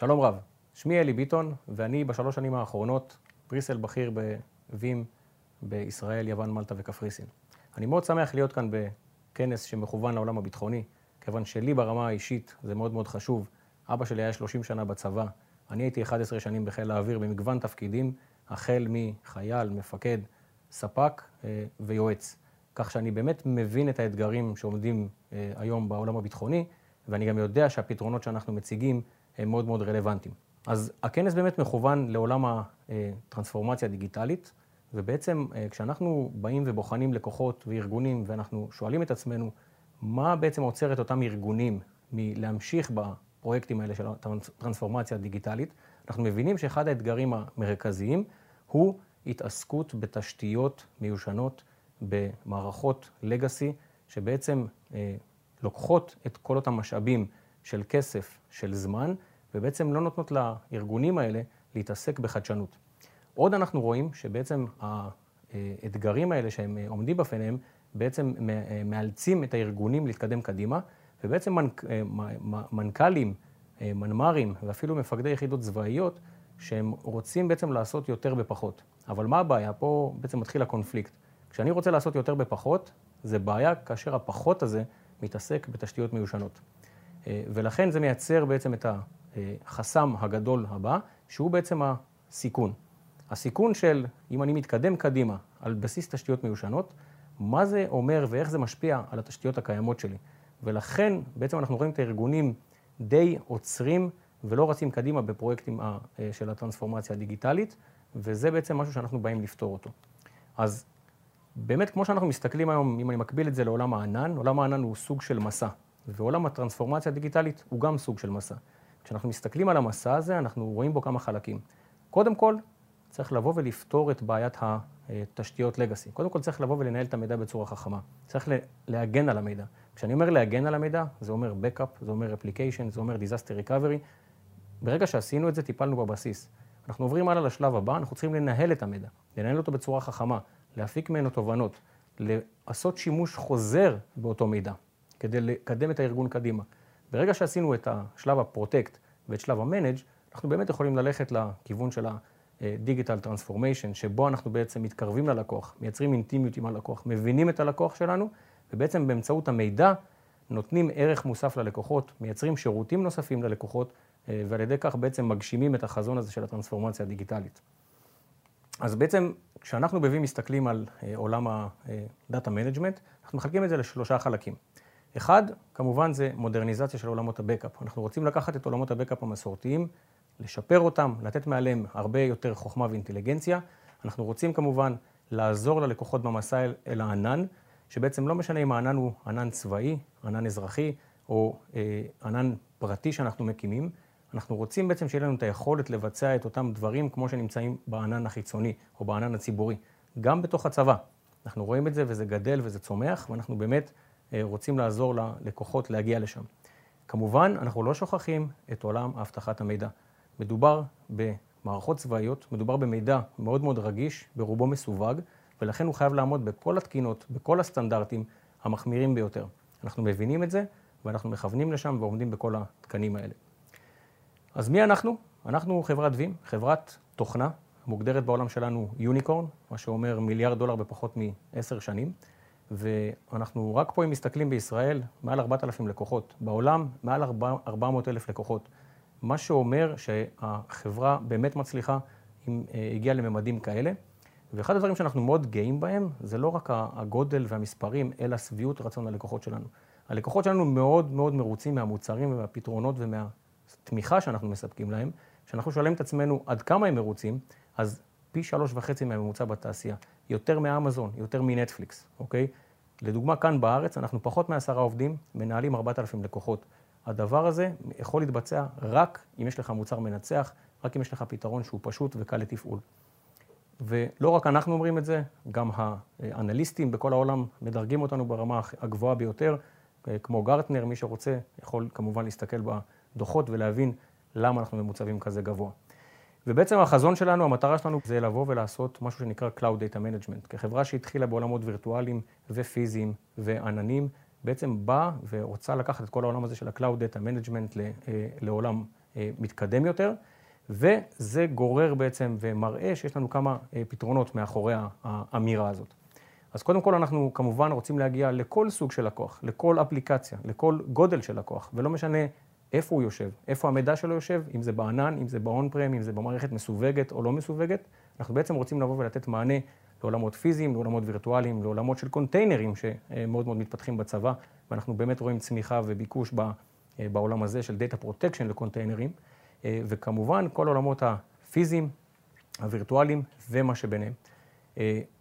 שלום רב, שמי אלי ביטון, ואני בשלוש שנים האחרונות פריסל בכיר בווים בישראל, יוון, מלטה וקפריסין. אני מאוד שמח להיות כאן בכנס שמכוון לעולם הביטחוני, כיוון שלי ברמה האישית זה מאוד מאוד חשוב. אבא שלי היה 30 שנה בצבא, אני הייתי 11 שנים בחיל האוויר במגוון תפקידים, החל מחייל, מפקד, ספק אה, ויועץ. כך שאני באמת מבין את האתגרים שעומדים אה, היום בעולם הביטחוני, ואני גם יודע שהפתרונות שאנחנו מציגים מאוד מאוד רלוונטיים. אז הכנס באמת מכוון לעולם הטרנספורמציה הדיגיטלית, ובעצם אה, כשאנחנו באים ובוחנים לקוחות וארגונים, ואנחנו שואלים את עצמנו, מה בעצם עוצר את אותם ארגונים מלהמשיך בפרויקטים האלה של הטרנספורמציה הדיגיטלית, אנחנו מבינים שאחד האתגרים המרכזיים הוא התעסקות בתשתיות מיושנות, במערכות לגאסי, שבעצם אה, לוקחות את כל אותם משאבים של כסף, של זמן, ובעצם לא נותנות לארגונים האלה להתעסק בחדשנות. עוד אנחנו רואים שבעצם האתגרים האלה שהם עומדים בפניהם, בעצם מאלצים את הארגונים להתקדם קדימה, ובעצם מנכ... מנכ"לים, מנמ"רים ואפילו מפקדי יחידות צבאיות, שהם רוצים בעצם לעשות יותר בפחות. אבל מה הבעיה? פה בעצם מתחיל הקונפליקט. כשאני רוצה לעשות יותר בפחות, זה בעיה כאשר הפחות הזה מתעסק בתשתיות מיושנות. ולכן זה מייצר בעצם את החסם הגדול הבא, שהוא בעצם הסיכון. הסיכון של אם אני מתקדם קדימה על בסיס תשתיות מיושנות, מה זה אומר ואיך זה משפיע על התשתיות הקיימות שלי. ולכן בעצם אנחנו רואים את הארגונים די עוצרים ולא רצים קדימה בפרויקטים אה, של הטרנספורמציה הדיגיטלית, וזה בעצם משהו שאנחנו באים לפתור אותו. אז באמת, כמו שאנחנו מסתכלים היום, אם אני מקביל את זה לעולם הענן, עולם הענן הוא סוג של מסע, ועולם הטרנספורמציה הדיגיטלית הוא גם סוג של מסע. כשאנחנו מסתכלים על המסע הזה, אנחנו רואים בו כמה חלקים. קודם כל, צריך לבוא ולפתור את בעיית התשתיות לגאסי. קודם כל צריך לבוא ולנהל את המידע בצורה חכמה. צריך להגן על המידע. כשאני אומר להגן על המידע, זה אומר Backup, זה אומר Application, זה אומר Disaster Recovery. ברגע שעשינו את זה, טיפלנו בבסיס. אנחנו עוברים הלאה לשלב הבא, אנחנו צריכים לנהל את המידע, לנהל אותו בצורה חכמה, להפיק ממנו תובנות, לעשות שימוש חוזר באותו מידע, כדי לקדם את הארגון קדימה. ברגע שעשינו את השלב הפרוטקט ואת שלב המנג', אנחנו באמת יכולים ללכת לכיוון של ה-Digital Transformation, שבו אנחנו בעצם מתקרבים ללקוח, מייצרים אינטימיות עם הלקוח, מבינים את הלקוח שלנו, ובעצם באמצעות המידע נותנים ערך מוסף ללקוחות, מייצרים שירותים נוספים ללקוחות, אה, ועל ידי כך בעצם מגשימים את החזון הזה של הטרנספורמציה הדיגיטלית. אז בעצם כשאנחנו בבי מסתכלים על אה, עולם ה-Data Management, אנחנו מחלקים את זה לשלושה חלקים. אחד, כמובן, זה מודרניזציה של עולמות הבקאפ. אנחנו רוצים לקחת את עולמות הבקאפ המסורתיים, לשפר אותם, לתת מעליהם הרבה יותר חוכמה ואינטליגנציה. אנחנו רוצים כמובן לעזור ללקוחות במסע אל, אל הענן, שבעצם לא משנה אם הענן הוא ענן צבאי, ענן אזרחי או אה, ענן פרטי שאנחנו מקימים. אנחנו רוצים בעצם שיהיה לנו את היכולת לבצע את אותם דברים כמו שנמצאים בענן החיצוני או בענן הציבורי, גם בתוך הצבא. אנחנו רואים את זה וזה גדל וזה צומח, ואנחנו באמת רוצים לעזור ללקוחות להגיע לשם. כמובן, אנחנו לא שוכחים את עולם אבטחת המידע. מדובר במערכות צבאיות, מדובר במידע מאוד מאוד רגיש, ברובו מסווג, ולכן הוא חייב לעמוד בכל התקינות, בכל הסטנדרטים המחמירים ביותר. אנחנו מבינים את זה, ואנחנו מכוונים לשם ועומדים בכל התקנים האלה. אז מי אנחנו? אנחנו חברת וים, חברת תוכנה, מוגדרת בעולם שלנו יוניקורן, מה שאומר מיליארד דולר בפחות מעשר שנים. ואנחנו רק פה, אם מסתכלים בישראל, מעל 4,000 לקוחות. בעולם, מעל 400,000 לקוחות. מה שאומר שהחברה באמת מצליחה אם אה, הגיעה לממדים כאלה. ואחד הדברים שאנחנו מאוד גאים בהם, זה לא רק הגודל והמספרים, אלא שביעות רצון הלקוחות שלנו. הלקוחות שלנו מאוד מאוד מרוצים מהמוצרים ומהפתרונות ומהתמיכה שאנחנו מספקים להם. כשאנחנו שואלים את עצמנו עד כמה הם מרוצים, אז פי שלוש וחצי מהממוצע בתעשייה. יותר מאמזון, יותר מנטפליקס, אוקיי? לדוגמה, כאן בארץ אנחנו פחות מעשרה עובדים, מנהלים 4,000 לקוחות. הדבר הזה יכול להתבצע רק אם יש לך מוצר מנצח, רק אם יש לך פתרון שהוא פשוט וקל לתפעול. ולא רק אנחנו אומרים את זה, גם האנליסטים בכל העולם מדרגים אותנו ברמה הגבוהה ביותר, כמו גרטנר, מי שרוצה יכול כמובן להסתכל בדוחות ולהבין למה אנחנו ממוצבים כזה גבוה. ובעצם החזון שלנו, המטרה שלנו זה לבוא ולעשות משהו שנקרא Cloud Data Management. כחברה שהתחילה בעולמות וירטואליים ופיזיים ועננים, בעצם באה ורוצה לקחת את כל העולם הזה של ה-Cloud Data Management אה, לעולם מתקדם יותר, וזה גורר בעצם ומראה שיש לנו כמה פתרונות מאחורי האמירה הזאת. אז קודם כל אנחנו כמובן רוצים להגיע לכל סוג של לקוח, לכל אפליקציה, לכל גודל של לקוח, ולא משנה איפה הוא יושב, איפה המידע שלו יושב, אם זה בענן, אם זה באון פרם, אם זה במערכת מסווגת או לא מסווגת, אנחנו בעצם רוצים לבוא ולתת מענה לעולמות פיזיים, לעולמות וירטואליים, לעולמות של קונטיינרים שמאוד מאוד מתפתחים בצבא, ואנחנו באמת רואים צמיחה וביקוש בעולם הזה של data protection לקונטיינרים, וכמובן כל העולמות הפיזיים, הווירטואליים ומה שביניהם.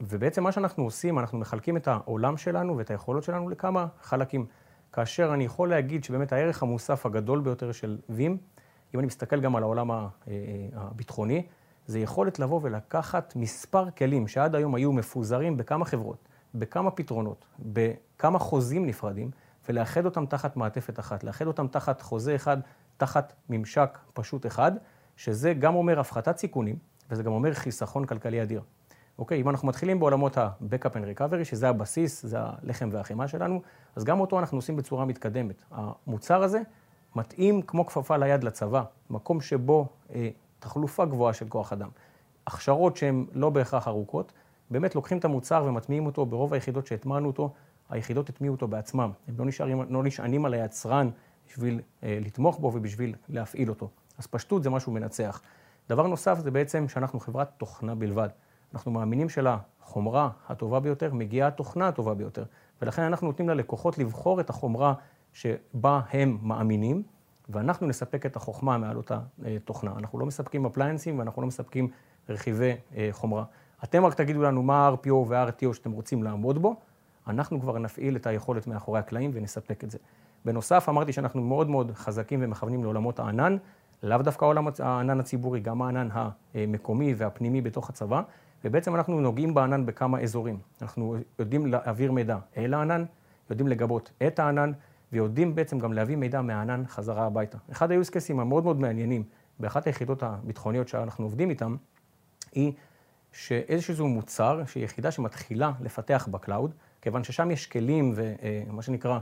ובעצם מה שאנחנו עושים, אנחנו מחלקים את העולם שלנו ואת היכולות שלנו לכמה חלקים. כאשר אני יכול להגיד שבאמת הערך המוסף הגדול ביותר של Veeam, אם אני מסתכל גם על העולם הביטחוני, זה יכולת לבוא ולקחת מספר כלים שעד היום היו מפוזרים בכמה חברות, בכמה פתרונות, בכמה חוזים נפרדים, ולאחד אותם תחת מעטפת אחת, לאחד אותם תחת חוזה אחד, תחת ממשק פשוט אחד, שזה גם אומר הפחתת סיכונים, וזה גם אומר חיסכון כלכלי אדיר. אוקיי, אם אנחנו מתחילים בעולמות ה-Backup and Recovery, שזה הבסיס, זה הלחם והחימה שלנו, אז גם אותו אנחנו עושים בצורה מתקדמת. המוצר הזה מתאים כמו כפפה ליד לצבא, מקום שבו אה, תחלופה גבוהה של כוח אדם. הכשרות שהן לא בהכרח ארוכות, באמת לוקחים את המוצר ומטמיעים אותו ברוב היחידות שהטמענו אותו, היחידות הטמיעו אותו בעצמם. הם לא, נשארים, לא נשענים על היצרן בשביל אה, לתמוך בו ובשביל להפעיל אותו. אז פשטות זה משהו מנצח. דבר נוסף זה בעצם שאנחנו חברת תוכנה בלבד. אנחנו מאמינים שלחומרה הטובה ביותר מגיעה התוכנה הטובה ביותר, ולכן אנחנו נותנים ללקוחות לבחור את החומרה שבה הם מאמינים, ואנחנו נספק את החוכמה מעל אותה אה, תוכנה. אנחנו לא מספקים אפליינסים ואנחנו לא מספקים רכיבי אה, חומרה. אתם רק תגידו לנו מה ה-RPO וה-RTO שאתם רוצים לעמוד בו, אנחנו כבר נפעיל את היכולת מאחורי הקלעים ונספק את זה. בנוסף, אמרתי שאנחנו מאוד מאוד חזקים ומכוונים לעולמות הענן, לאו דווקא עולם הענן הציבורי, גם הענן המקומי והפנימי בתוך הצבא, ובעצם אנחנו נוגעים בענן בכמה אזורים. אנחנו יודעים להעביר מידע אל הענן, יודעים לגבות את הענן, ויודעים בעצם גם להביא מידע מהענן חזרה הביתה. אחד ה-use cases המאוד מאוד מעניינים באחת היחידות הביטחוניות שאנחנו עובדים איתן, היא שאיזשהו מוצר, שהיא יחידה שמתחילה לפתח בקלאוד, כיוון ששם יש כלים ומה שנקרא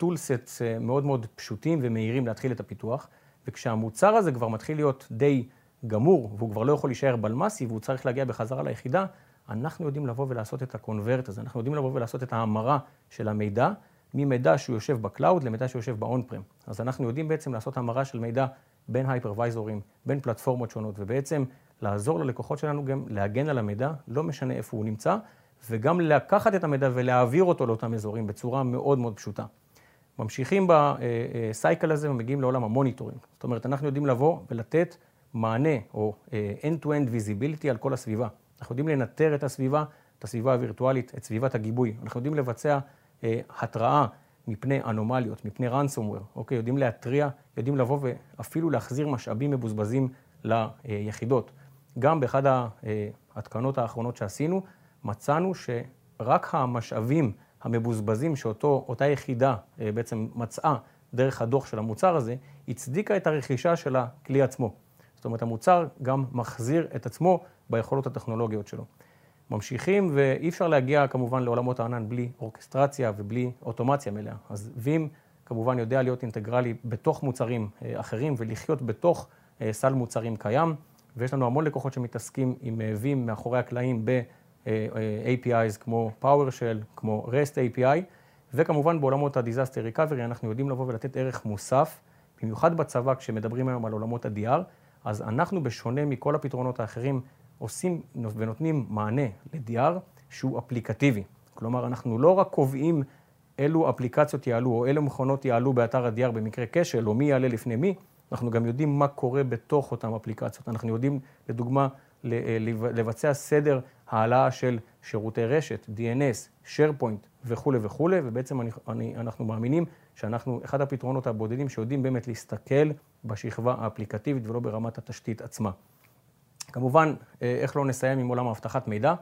tool sets מאוד מאוד פשוטים ומהירים להתחיל את הפיתוח, וכשהמוצר הזה כבר מתחיל להיות די גמור, והוא כבר לא יכול להישאר בלמ"ס, והוא צריך להגיע בחזרה ליחידה, אנחנו יודעים לבוא ולעשות את ה convert הזה, אנחנו יודעים לבוא ולעשות את ההמרה של המידע, ממידע שהוא יושב בקלאוד למידע שהוא יושב ב on-prem. אז אנחנו יודעים בעצם לעשות המרה של מידע בין hypervisor-ים, בין פלטפורמות שונות, ובעצם לעזור ללקוחות שלנו גם להגן על המידע, לא משנה איפה הוא נמצא, וגם לקחת את המידע ולהעביר אותו לאותם אזורים בצורה מאוד מאוד פשוטה. ממשיכים ב cycle הזה ומגיעים לעולם ה monitoring. זאת אומרת, אנחנו יודעים לבוא ולתת מענה או אה, end-to-end visibility על כל הסביבה. אנחנו יודעים לנטר את הסביבה, את הסביבה הווירטואלית, את סביבת הגיבוי. אנחנו יודעים לבצע אה, התראה מפני אנומליות, מפני ransomware, אוקיי? יודעים להתריע, יודעים לבוא ואפילו להחזיר משאבים מבוזבזים ליחידות. גם באחד ההתקנות האחרונות שעשינו, מצאנו שרק המשאבים המבוזבזים שאותה יחידה אה, בעצם מצאה דרך הדוח של המוצר הזה, הצדיקה את הרכישה של הכלי עצמו. זאת אומרת, המוצר גם מחזיר את עצמו ביכולות הטכנולוגיות שלו. ממשיכים, ואי אפשר להגיע כמובן לעולמות הענן בלי אורקסטרציה ובלי אוטומציה מלאה. אז וים כמובן יודע להיות אינטגרלי בתוך מוצרים אה, אחרים ולחיות בתוך אה, סל מוצרים קיים, ויש לנו המון לקוחות שמתעסקים עם וים אה, מאחורי הקלעים ב-APIs כמו PowerShell, כמו REST API, וכמובן בעולמות ה-Disaster Recovery אנחנו יודעים לבוא ולתת ערך מוסף, במיוחד בצבא כשמדברים היום על עולמות ה-DR, אז אנחנו, בשונה מכל הפתרונות האחרים, עושים ונותנים מענה ל-DR שהוא אפליקטיבי. כלומר, אנחנו לא רק קובעים אילו אפליקציות יעלו, או אילו מכונות יעלו באתר ה-DR במקרה כשל, או מי יעלה לפני מי, אנחנו גם יודעים מה קורה בתוך אותן אפליקציות. אנחנו יודעים, לדוגמה, לבצע סדר העלאה של שירותי רשת, DNS, SharePoint וכולי וכולי, ובעצם אני, אני, אנחנו מאמינים שאנחנו אחד הפתרונות הבודדים שיודעים באמת להסתכל בשכבה האפליקטיבית ולא ברמת התשתית עצמה. כמובן, אה, איך לא נסיים עם עולם האבטחת מידע,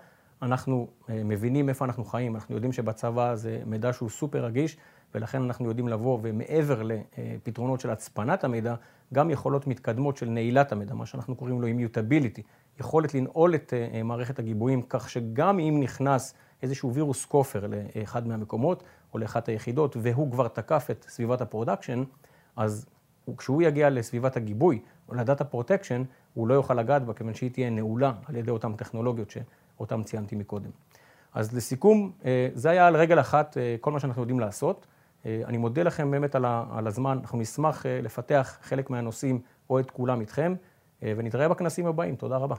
אנחנו אה, מבינים איפה אנחנו חיים, אנחנו יודעים שבצבא זה מידע שהוא סופר רגיש, ולכן אנחנו יודעים לבוא, ומעבר לפתרונות של הצפנת המידע, גם יכולות מתקדמות של נעילת המידע, מה שאנחנו קוראים לו אימיוטביליטי, יכולת לנעול את אה, מערכת הגיבויים, כך שגם אם נכנס איזשהו וירוס כופר לאחד מהמקומות, או לאחת היחידות, והוא כבר תקף את סביבת ה production, אז כשהוא יגיע לסביבת הגיבוי, או ל data protection, הוא לא יוכל לגעת בה, כיוון שהיא תהיה נעולה על ידי אותן טכנולוגיות שאותן ציינתי מקודם. אז לסיכום, אה, זה היה על רגל אחת אה, כל מה שאנחנו יודעים לעשות. אה, אני מודה לכם באמת על הזמן, אנחנו נשמח לפתח חלק מהנושאים או את כולם איתכם, ונתראה בכנסים הבאים. תודה רבה.